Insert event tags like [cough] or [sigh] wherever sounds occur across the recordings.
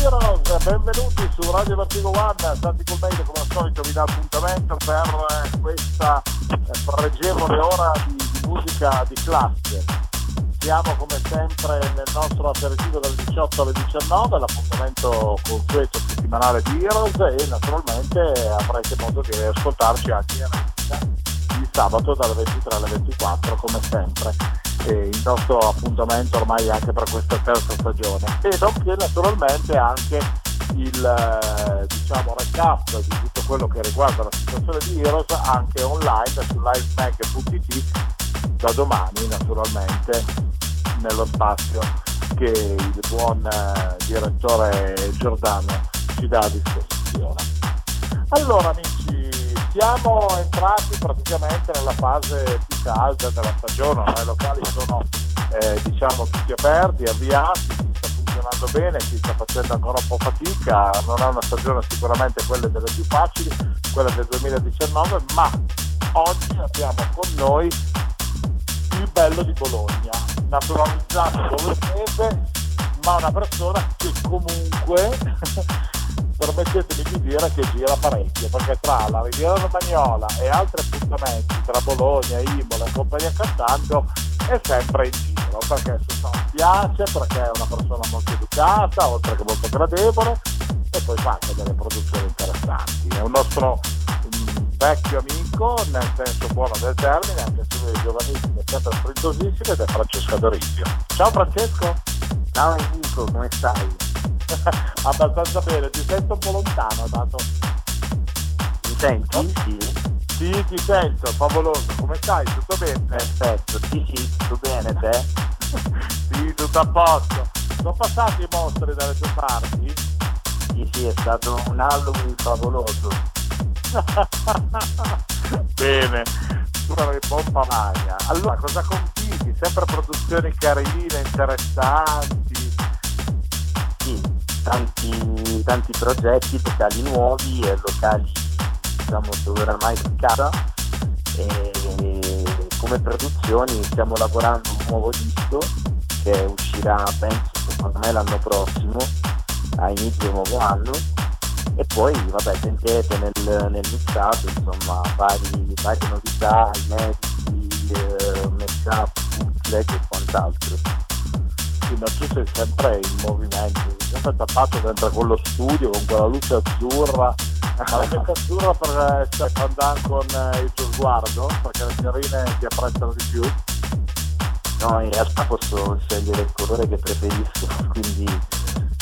Heroes, benvenuti su Radio Vertigo One, Santi Colmeide come al solito vi dà appuntamento per eh, questa eh, pregevole ora di, musica di classe. Siamo come sempre nel nostro aperitivo dal 18 alle 19, l'appuntamento consueto settimanale di Heroes e naturalmente avrete modo di ascoltarci anche in replica il sabato dalle 23 alle 24 come sempre eh, il nostro appuntamento ormai anche per questa terza stagione e nonché naturalmente anche il eh, diciamo recap di tutto quello che riguarda la situazione di Heroes anche online su livemag.it da domani naturalmente nello spazio che il buon eh, direttore Giordano ci dà a disposizione. Allora amici, siamo entrati praticamente nella fase più calda della stagione, i locali sono eh, diciamo tutti aperti, avviati, si sta funzionando bene, si sta facendo ancora un po' fatica, non è una stagione sicuramente quella delle più facili, quella del 2019, ma oggi abbiamo con noi il bello di Bologna, naturalizzato bolognese, ma una persona che comunque permettetemi di dire che gira parecchio, perché tra la Riviera Romagnola e altri appuntamenti, tra Bologna, Imola e compagnia cantando, è sempre in giro, perché piace, perché è una persona molto educata, oltre che molto gradevole, e poi fa anche delle produzioni interessanti. È un nostro vecchio amico, nel senso buono del termine, anche se lui è giovanissimo e sempre sprintosissimo, ed è Francesco Adorizio. Ciao Francesco! Ciao Enrico, come stai? [laughs] abbastanza bene, ti sento un po' lontano dato. Mi senti? Sì. Sì, ti sento, favoloso. Come stai? Tutto bene? Perfetto, sì sì, tutto bene te? [laughs] sì, tutto a posto. Sono passati i mostri dalle tue parti? Sì, sì, è stato un Halloween favoloso. [laughs] bene, super pompa magna. Allora, cosa compiti? Sempre produzioni carine, interessanti? Tanti, tanti progetti, locali nuovi e locali diciamo, dove oramai in casa. E come produzioni stiamo lavorando un nuovo disco che uscirà penso secondo me l'anno prossimo a inizio nuovo anno e poi vabbè sentirete nel, nel mixato insomma vari, varie novità, inediti, eh, make-up, bootleg e quant'altro sì, ma tu sei sempre in movimento, sempre tappato dentro quello studio con quella luce azzurra. Ma la luce azzurra per cioè, andare con eh, il tuo sguardo, perché le signorine ti apprezzano di più. No, in realtà posso scegliere il colore che preferisco, [laughs] quindi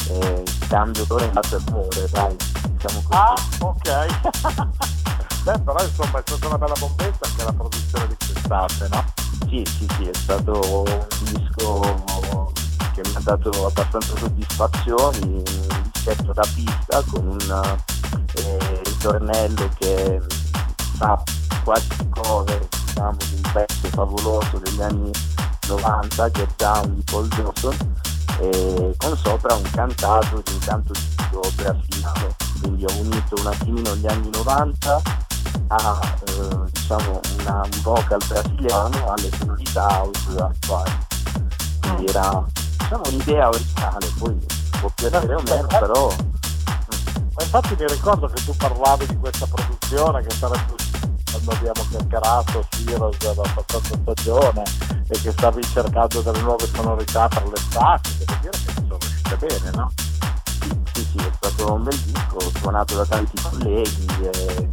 eh, cambio colore in base all'amore, dai, diciamo così. Ah, ok. [laughs] Beh, però insomma è stata una bella bombetta anche la produzione di quest'estate, no? Sì, sì, sì, è stato un disco che mi ha dato abbastanza soddisfazioni, un dischetto da pista con un eh, ritornello che fa quasi cover diciamo, di un pezzo favoloso degli anni 90 Get Down di Paul Johnson e con sopra un cantato di un canto di brasiliano quindi ho unito un attimino gli anni 90 a eh, diciamo una, un vocal brasiliano alle sonorità house attuali quindi era diciamo un'idea originale, poi può piacere o meno, però... Ma infatti mi ricordo che tu parlavi di questa produzione che sarebbe quando abbiamo chiacchierato Heroes della passata stagione e che stavi cercando delle nuove sonorità per l'estate, devo dire che sono riuscite bene, no? Sì, sì, è stato un bel disco, suonato da tanti colleghi e,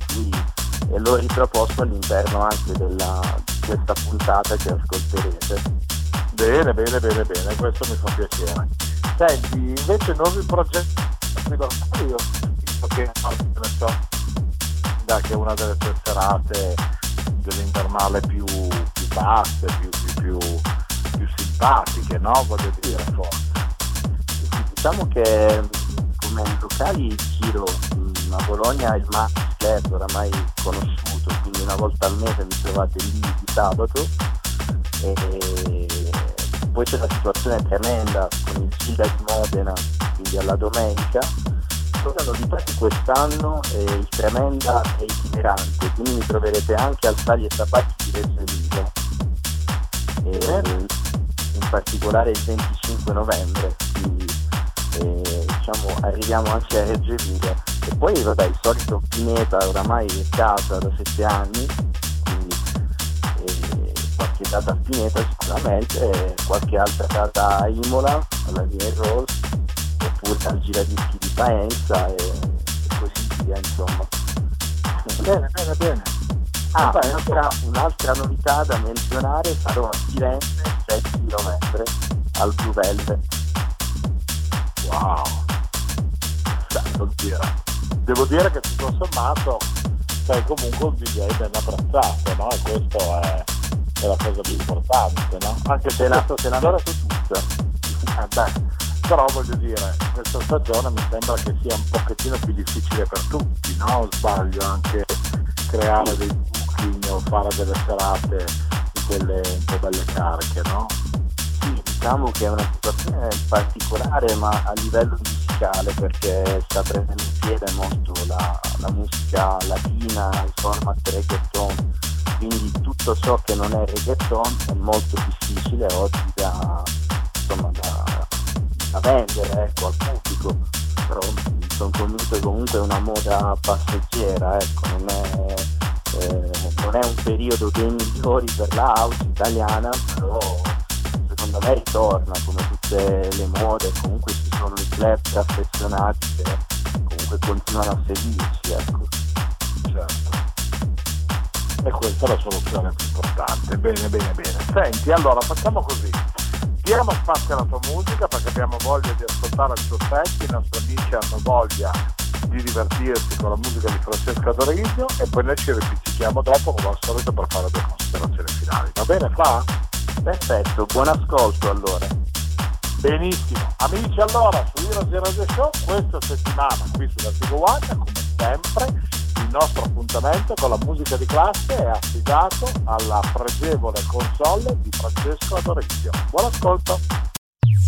e l'ho riproposto all'interno anche della, di questa puntata che ascolterete. Bene, bene, bene, bene, questo mi fa piacere. Senti, invece nuovi progetti locali, io visto che ne so, da che è una delle tue serate dell'invernale più, più basse, più, più, più, simpatiche, no? Voglio dire, forse. Diciamo che come locali giro a Bologna il Max Club oramai conosciuto, quindi una volta al mese mi trovate lì di sabato E poi c'è la situazione tremenda con il Gilda di Modena, quindi alla domenica. Cosa novità di quest'anno è il Tremenda è itinerante, quindi mi troverete anche al Sali e Sabacchi di Reggio Emilia, in particolare il 25 novembre, quindi eh, diciamo, arriviamo anche a Reggio Emilia. E poi vabbè, il solito Pineta oramai è casa da sette anni, eh, qualche data a Pineta sicuramente, qualche altra data a Imola, alla Via Rose, oppure al giradischi di Faenza e, e così via, insomma. Bene, bene, bene. Ah, un'altra, un'altra, novità da menzionare sarò a Firenze il 7 novembre al Blue Velvet. Wow! Santo Dio. Devo dire che tutto sommato sei comunque un DJ ben abbracciato, no? Questo è, è la cosa più importante, no? Anche se la, se la noto tutta. Eh beh, però voglio dire, questa stagione mi sembra che sia un pochettino più difficile per tutti, no? O sbaglio anche creare dei booking o fare delle serate di quelle un po' belle cariche, no? Sì, diciamo che è una situazione particolare ma a livello musicale perché sta prendendo in piede molto la, la musica latina, il format reggaeton, quindi tutto ciò che non è reggaeton è molto difficile oggi da, insomma, da, da vendere ecco, al pubblico, però sono convinto che comunque è una moda passeggera, ecco, non è, eh, non è un periodo dei migliori per la house italiana, però secondo me ritorna come tutte le mode, comunque ci sono i club affezionati che comunque continuano a seguirci, ecco. Certo. E questa è la soluzione più importante. Bene, bene, bene. Senti, allora facciamo così. Diamo spazio alla tua musica perché abbiamo voglia di ascoltare il tuo set, i nostri amici hanno voglia di divertirsi con la musica di Francesca Dorisio e poi noi ci ripiccichiamo dopo come al solito per fare due considerazioni finali. Va bene, fa? Perfetto, buon ascolto allora. Benissimo. Amici, allora su Heroes Zero Show questa settimana qui sulla Tigo One, come sempre, il nostro appuntamento con la musica di classe è affidato alla pregevole console di Francesco Adorizio. Buon ascolto!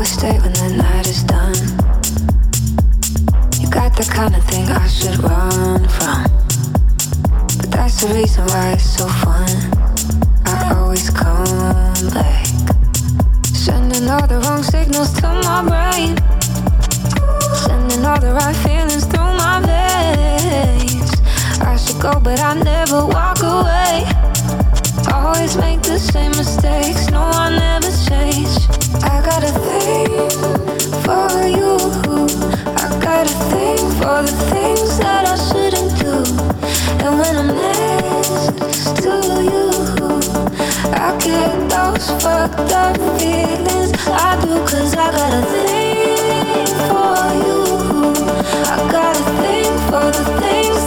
Always stay when the night is done. You got the kind of thing I should run from. But that's the reason why it's so fun. I always come back. Sending all the wrong signals to my brain. Sending all the right feelings through my veins. I should go, but I never walk away. Always make the same mistakes. No, I never change. I got a thing for you. I got a thing for the things that I shouldn't do. And when I'm next to you, I get those fucked up feelings. I do, cause I got a thing for you. I got a thing for the things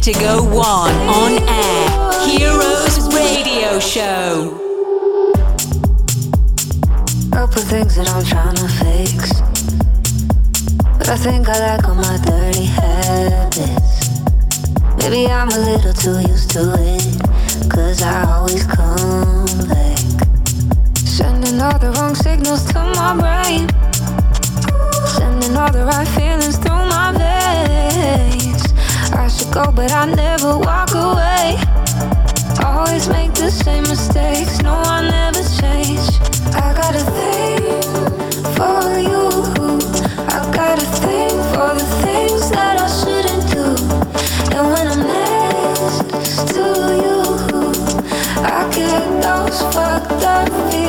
Vertigo 1 on air. Heroes Radio Show. Couple things that I'm trying to fix. But I think I like all my dirty habits. Maybe I'm a little too used to it. Cause I always come back. Sending all the wrong signals to my brain. Sending all the right feelings through my veins should go, but I never walk away. Always make the same mistakes, no, I never change. I got a thing for you. I got a thing for the things that I shouldn't do. And when I'm next to you, I get those fucked up feelings.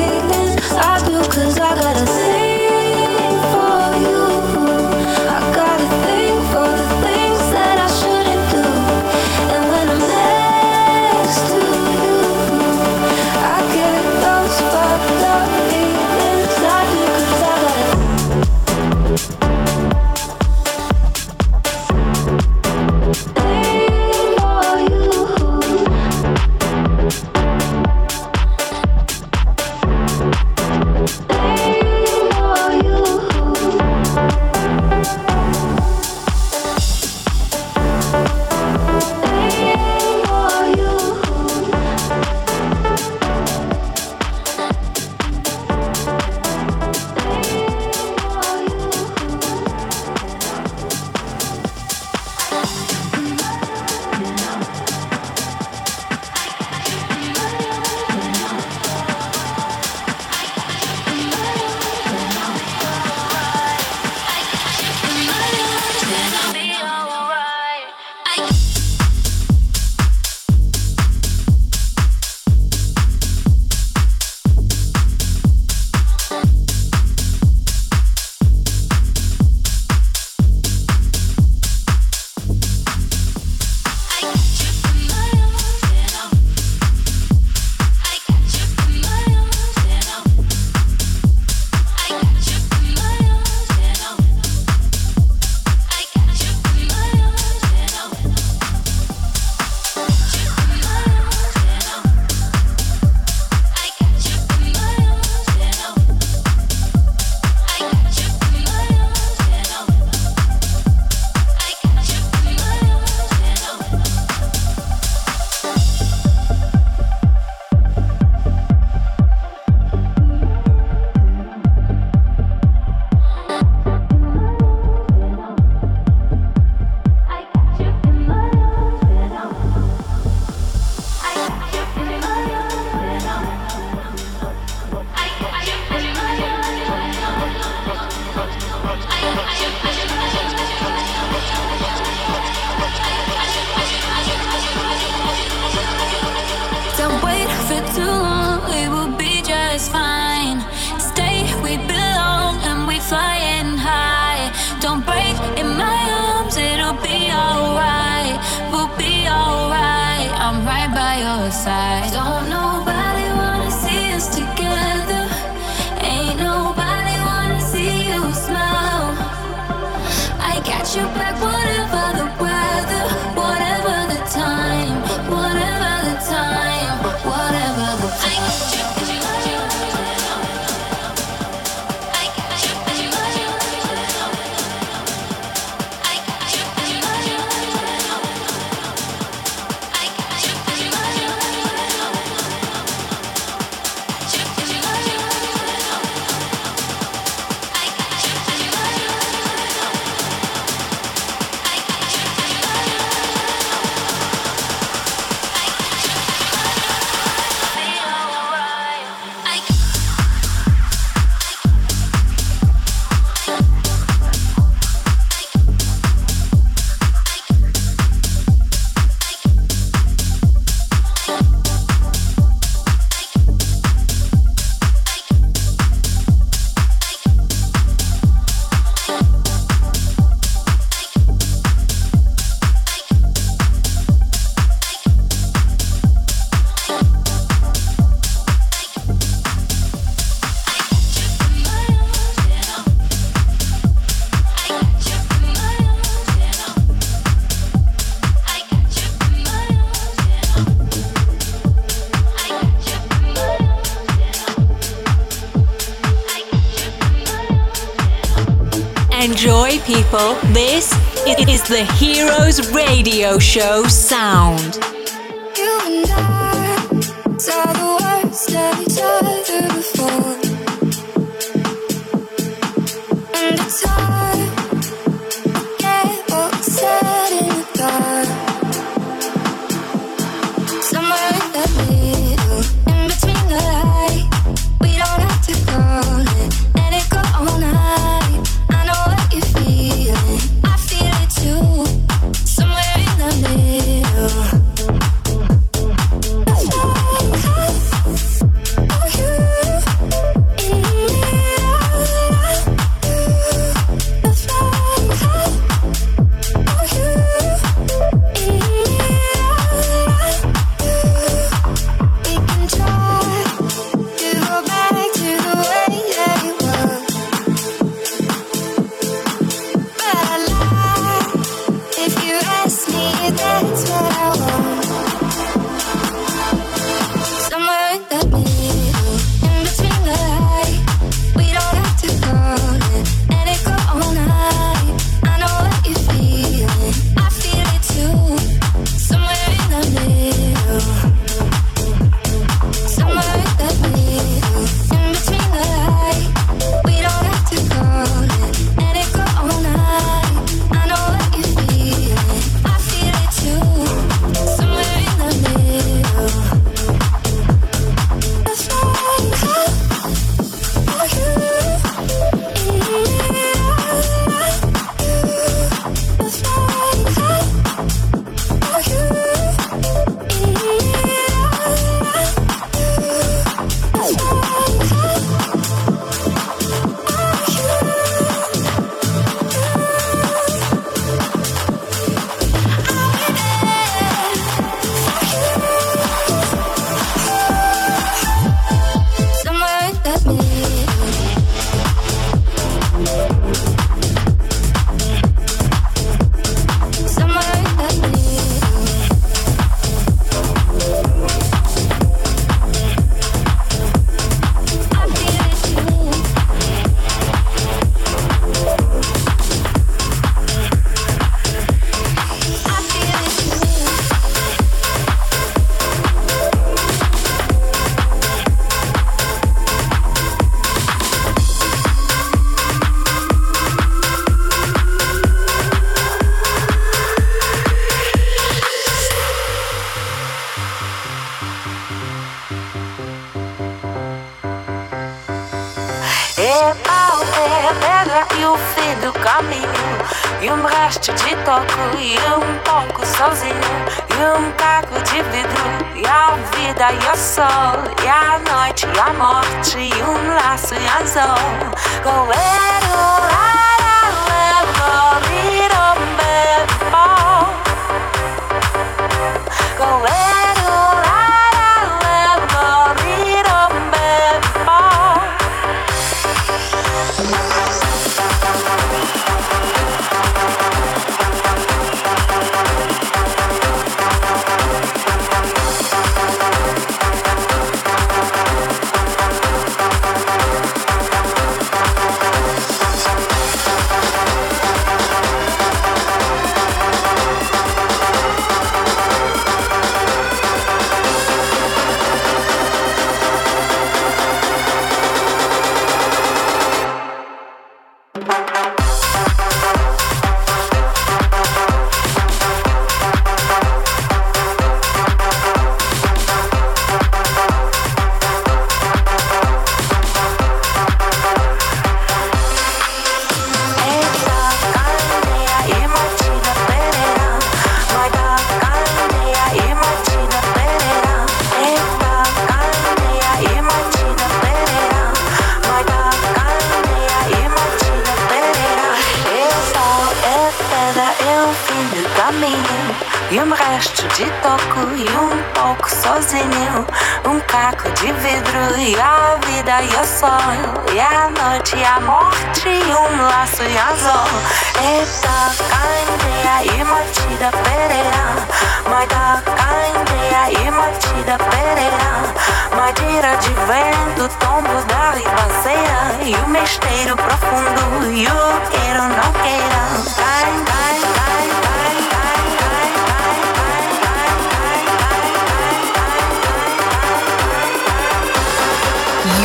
This is the Heroes Radio Show sound. caminho E um resto de toco e um pouco sozinho E um caco de vidro E a vida e o sol E a noite e a morte E um laço e azul Goleiro, fim do caminho E um resto de toco e um pouco sozinho Um caco de vidro e a vida e o sol E a noite e a morte e um laço e anzol Eta candeia e matida pereira Maida candeia e matida pereira Madeira de vento, tombo da ribanceira E o mesteiro profundo e o queiro não queira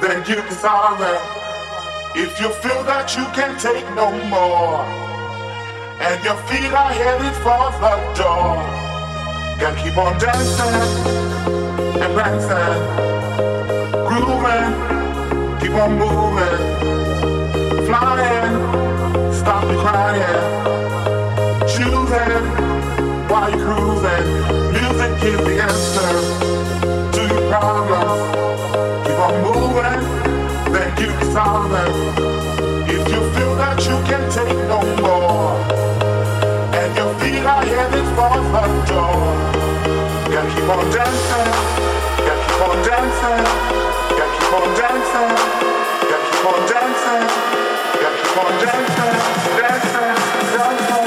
Then you can solve. If you feel that you can't take no more, and your feet are headed for the door, gotta keep on dancing and prancing, grooving, keep on moving, flying, stop the crying, choosing while you're cruising. Music is the answer to your problems. Moving, then you. If you feel that you can take no more, and the door, gotta keep on dancing, keep on dancing, keep on dancing, keep on dancing, dancing, dancing.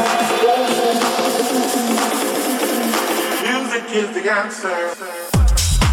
Music is the answer.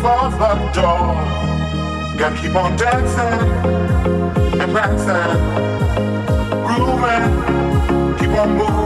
For the door, gotta keep on dancing and prancing, grooving, keep on moving,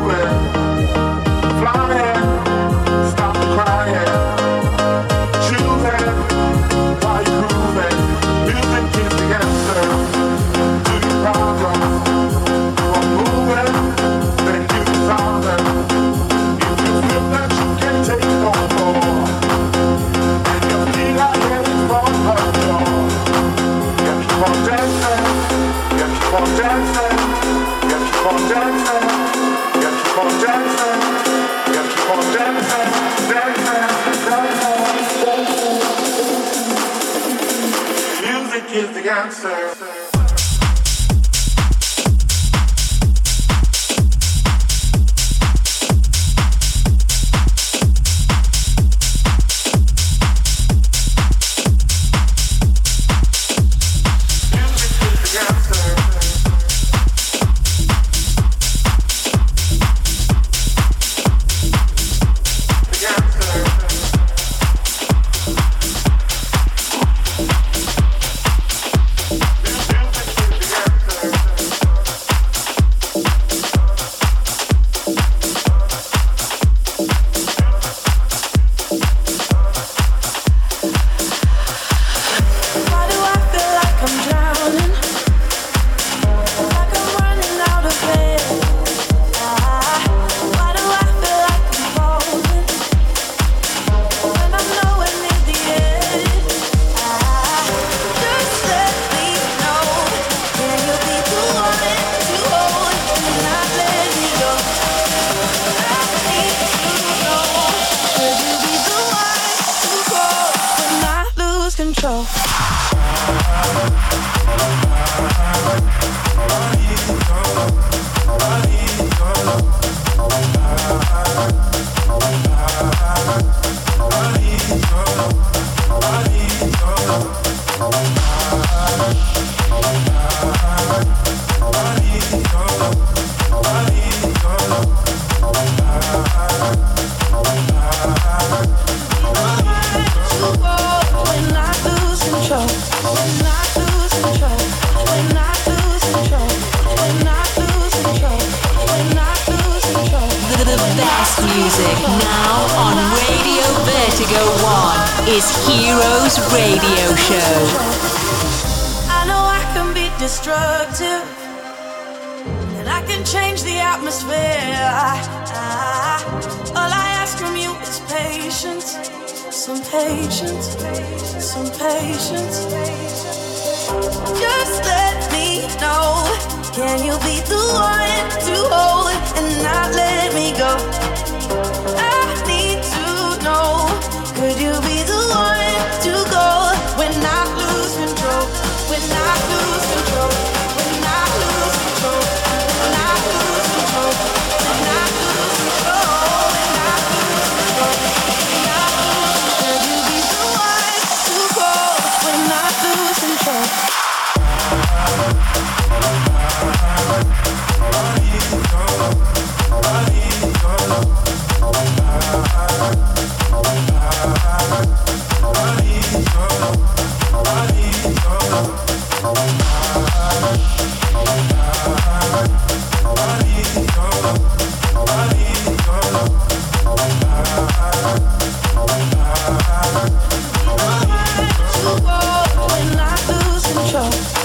control.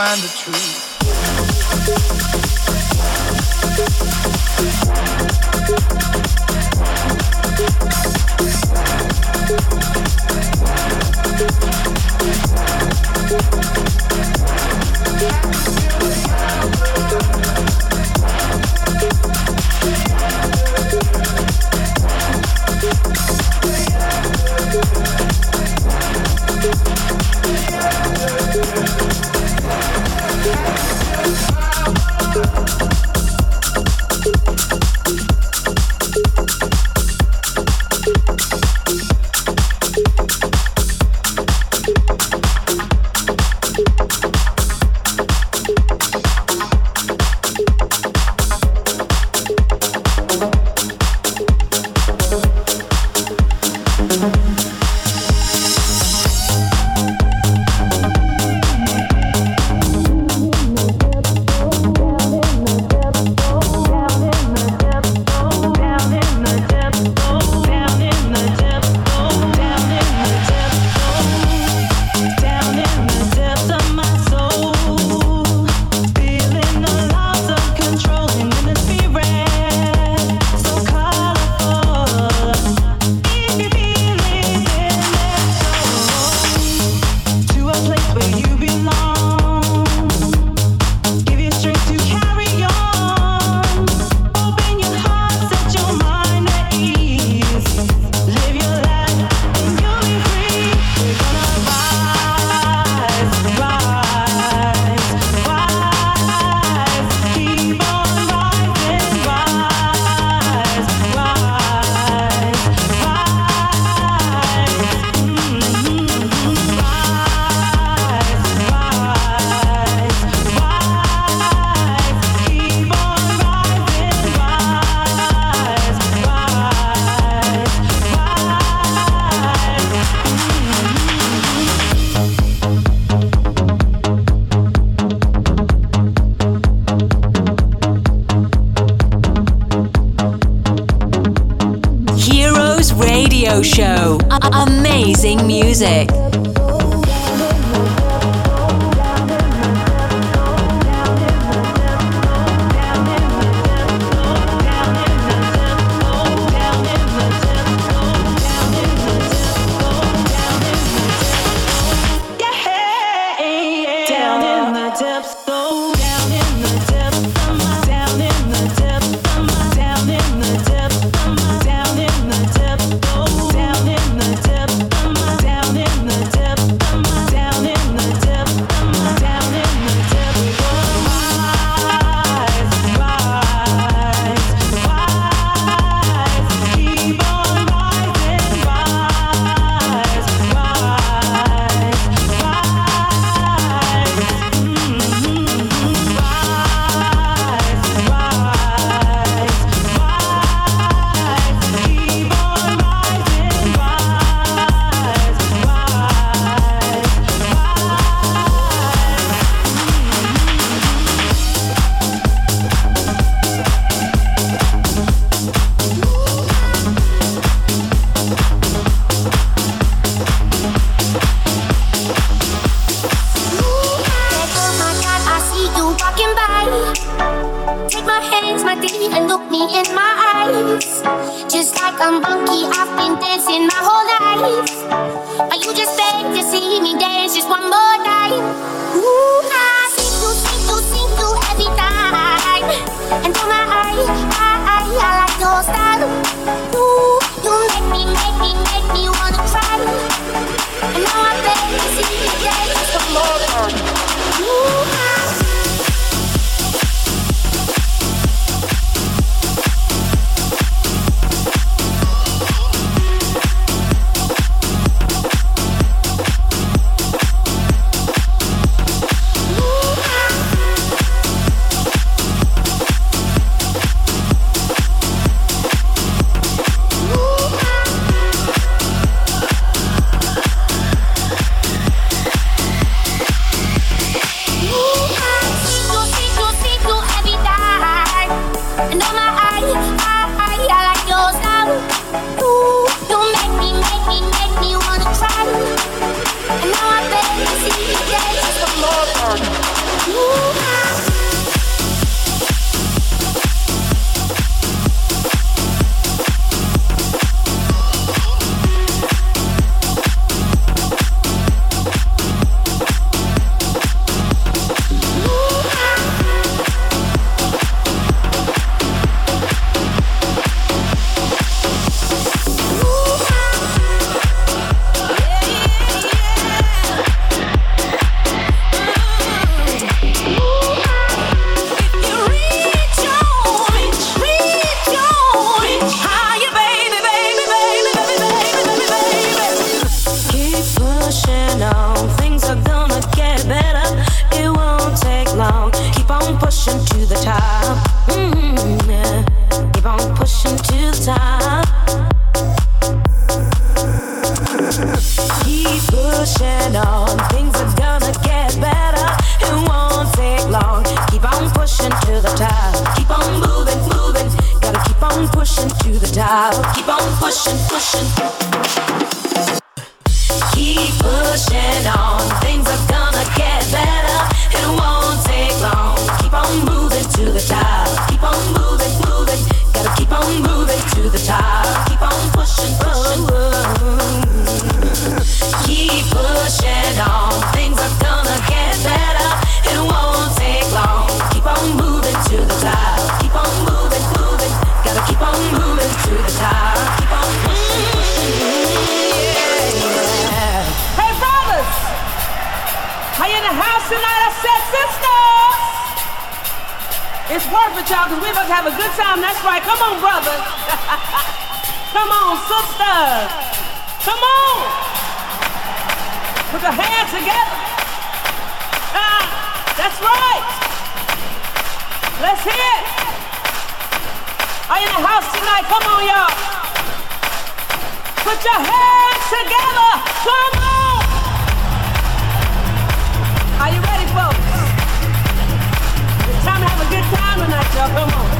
Find the truth. Put your hands together. Ah, that's right. Let's hear it. Are you in the house tonight? Come on, y'all. Put your hands together. Come on. Are you ready, folks? It's time to have a good time tonight, y'all. Come on.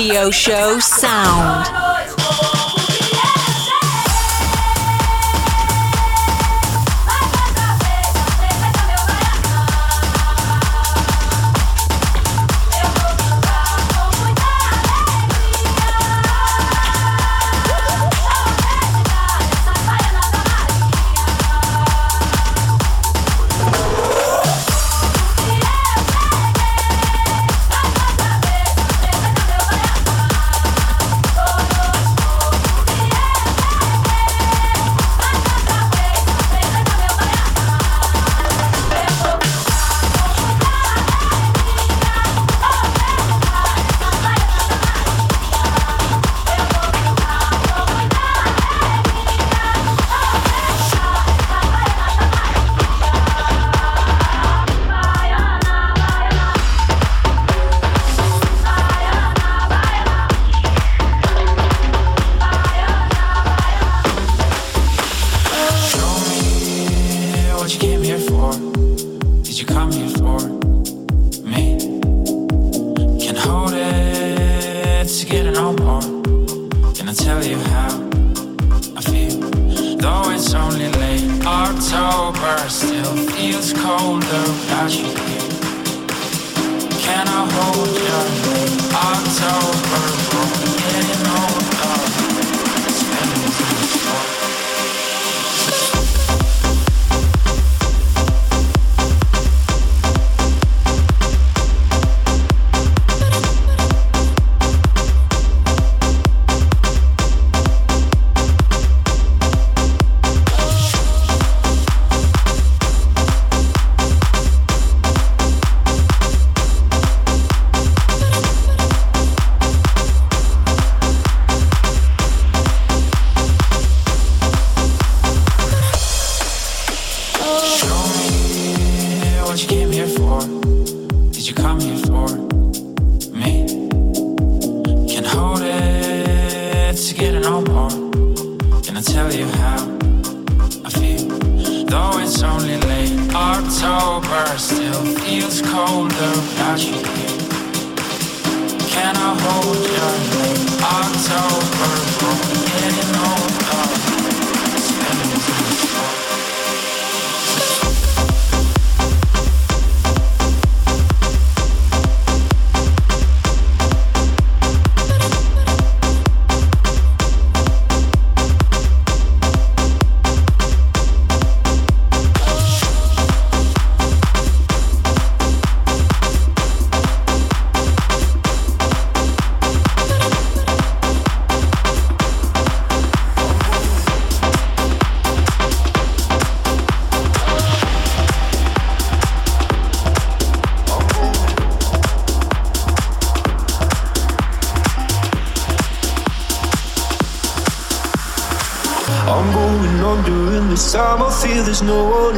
Radio Show still feels colder without you. Can I hold your name? October,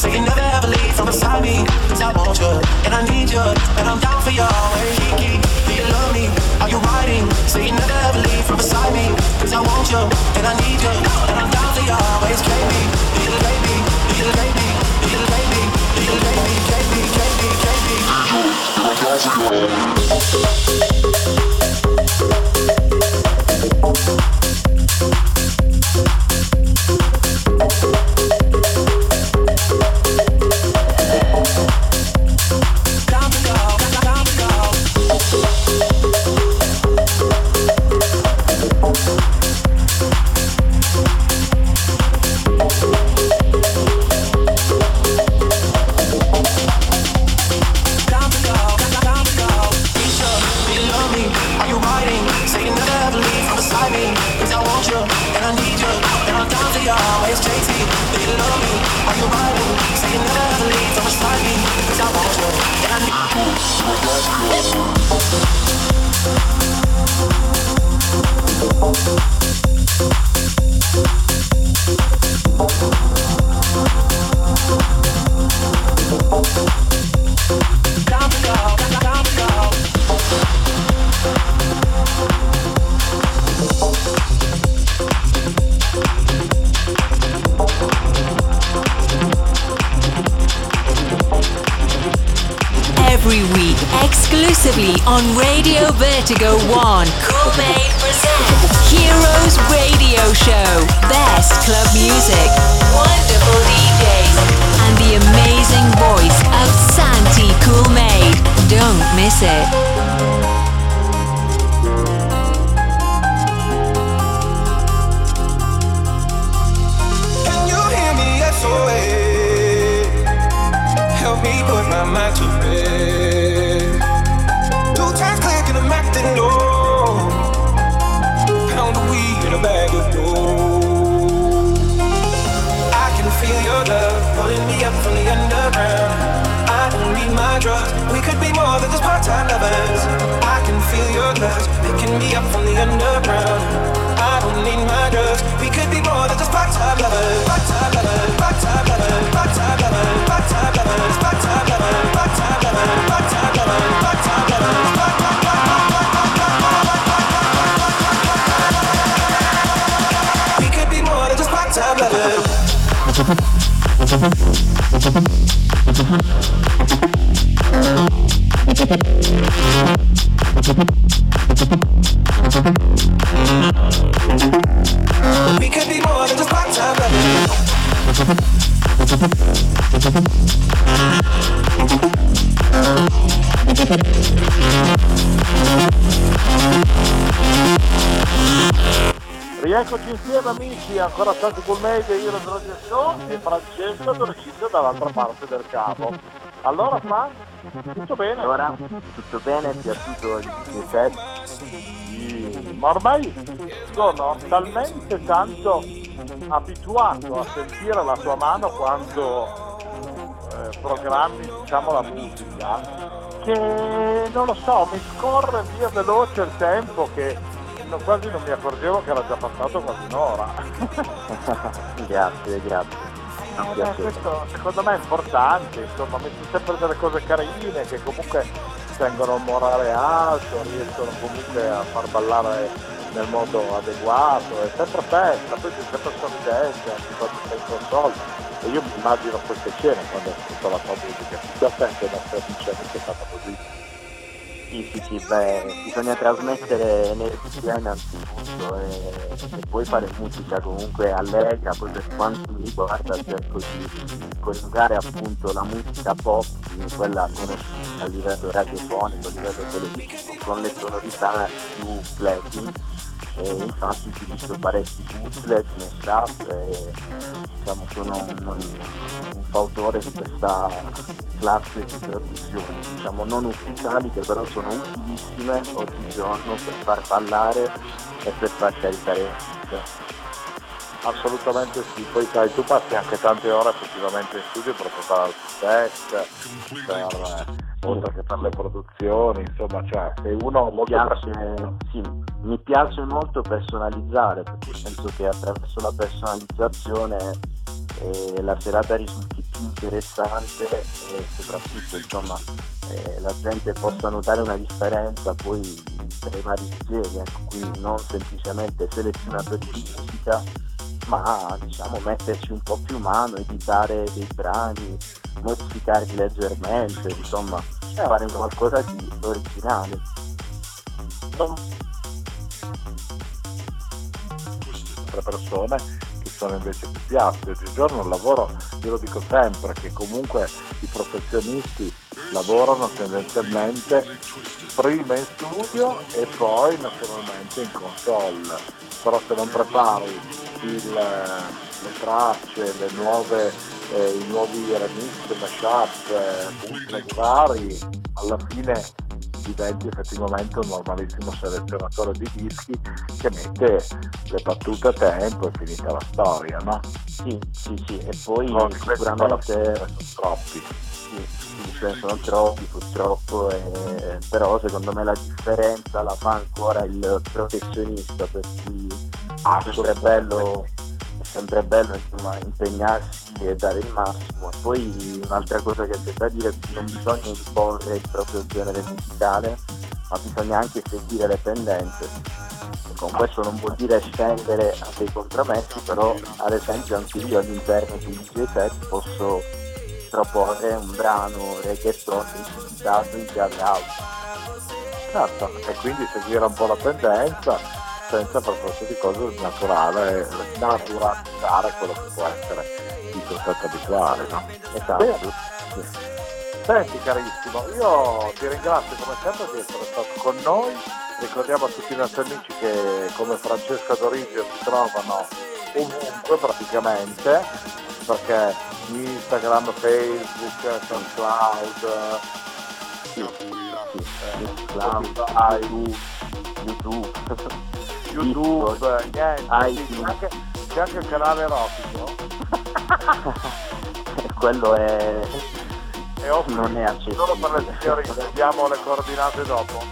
Say you never ever leave from beside me. I want you, and I need you, and I'm down for you always. Kiki, do you love me? Are you riding? Say you never ever leave from beside me. I want you, and I need you, and I'm down for you always, baby. Do you you baby? Do you baby? Do you baby? on Vertigo 1. Cool Made presents Heroes Radio Show. Best club music, wonderful DJs, and the amazing voice of Santi Cool Made. Don't miss it. Amici, ancora Made, io lo Radio Show e Francesco Dorcizio dall'altra parte del cavo. Allora fa? Tutto bene? Allora, tutto bene, ti ha tutto il set? Sì, ma ormai sono talmente tanto abituato a sentire la tua mano quando eh, programmi diciamo la musica che non lo so, mi scorre via veloce il tempo che no- quasi non mi accorgevo che era già passato quasi un'ora. [laughs] grazie, grazie. Eh, questo secondo me è importante, insomma, metti sempre delle cose carine che comunque tengono il morale alto, riescono comunque a far ballare nel modo adeguato, è sempre festa, poi c'è sempre sorridente anche quando sei in console. E io mi immagino queste scene quando ascolto la tua musica, divertente la tradizione che è fatta così. Sì, sì, sì, beh, bisogna trasmettere energia innanzitutto e, e poi fare musica comunque allegra, poi per quanto mi riguarda cerco di coniugare appunto la musica pop, quella conosciuta a livello radiofonico, a livello televisivo, con le sonorità più classiche e infatti utilizzo parecchi bootleg, mashup e diciamo sono un, un fautore di questa classe di traduzioni, diciamo non ufficiali che però sono utilissime oggigiorno per far ballare e per far caricare. Assolutamente sì, poi sai, tu passi anche tante ore effettivamente in studio per preparare il test, per, eh, oltre che per le produzioni, insomma, cioè sei uno Mi molto piace, sì, mi piace molto personalizzare perché penso che attraverso la personalizzazione eh, la serata risulti più interessante e soprattutto insomma eh, la gente possa notare una differenza poi tra i vari generi, ecco, quindi non semplicemente selezionatori di musica ma diciamo metterci un po' più mano, editare dei brani, modificarli leggermente, insomma fare qualcosa di originale. altre persone che sono invece più piatte. Oggigiorno il lavoro, io lo dico sempre, che comunque i professionisti lavorano tendenzialmente prima in studio e poi naturalmente in console. Però se non prepari il, le tracce, le nuove, eh, i nuovi remix, mashup, eh, bootleg vari, alla fine diventi effettivamente un normalissimo selezionatore di dischi che mette le battute a tempo e finita la storia, no? Sì, sì, sì, e poi No, sicuramente sono troppi. Sì, sono troppi purtroppo, e- però secondo me la differenza la fa ancora il professionista, per cui è sempre bello, è sempre bello insomma, impegnarsi e dare il massimo. Poi un'altra cosa che c'è da dire è che non bisogna imporre il proprio genere musicale, ma bisogna anche seguire le tendenze. Con questo non vuol dire scendere a dei compromessi, però ad esempio anche io all'interno di un DJ set posso proporre un brano reggaeton rivisitato in chiave house. Certo, e quindi seguire un po' la tendenza senza per forza di cose naturale, naturalizzare quello che può essere il concetto abituale, no? Esatto. Senti carissimo, io ti ringrazio come sempre di essere stato con noi, ricordiamo a tutti i nostri amici che come Francesca D'Origio si trovano ovunque praticamente, perché Instagram, Facebook, SoundCloud, Sì, Cloud, Spotify, YouTube, YouTube, niente, c'è anche, il canale erotico. [laughs] Quello è... e offre non è solo per le accessibile. signorine, diamo le coordinate dopo,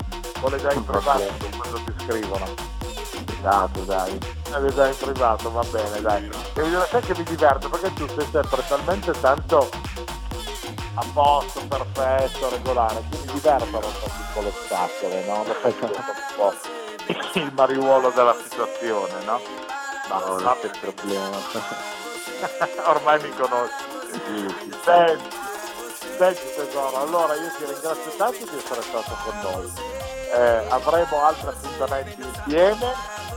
o le dai in privato quando ti scrivono. Esatto, dai. Le dai in privato, va bene, dai. Devi dire te che mi diverto perché tu sei sempre talmente tanto a posto, perfetto, regolare, che mi divertono un po' piccole scatole, no? Lo fai un po' il mariuolo della situazione, no? Ma non no, c'è problema. [laughs] ormai mi conosci. Senti, senti tesoro, allora io ti ringrazio tanto di essere stato con noi. Eh, avremo altri appuntamenti insieme,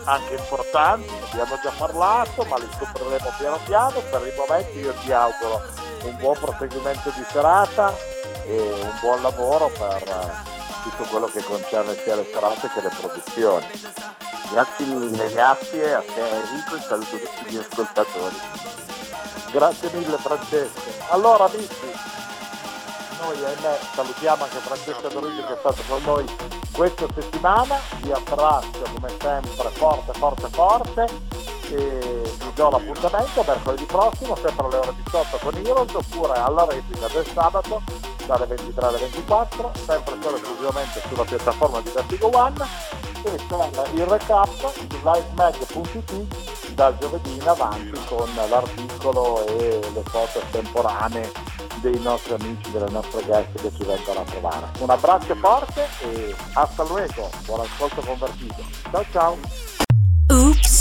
anche importanti, ne abbiamo già parlato, ma li scopriremo piano piano. Per il momento io ti auguro un buon proseguimento di serata e un buon lavoro per eh, tutto quello che concerne sia le serate che le produzioni. Grazie mille, grazie a te Enrico e saluto tutti gli ascoltatori. Grazie mille Francesco. Allora amici, noi ahimè salutiamo anche Francesco Doriglio che è stato con noi questa settimana, vi abbraccio come sempre forte forte forte. E vi do l'appuntamento mercoledì prossimo sempre alle ore 18 con Heroes oppure alla replica del sabato dalle 23 alle 24 sempre solo esclusivamente sulla piattaforma di Vertigo One e per il recap su livemag.it dal giovedì in avanti con l'articolo e le foto estemporanee dei nostri amici, delle nostre guest che ci vengono a trovare. Un abbraccio forte e hasta luego, buon ascolto convertito. Ciao ciao! Oops,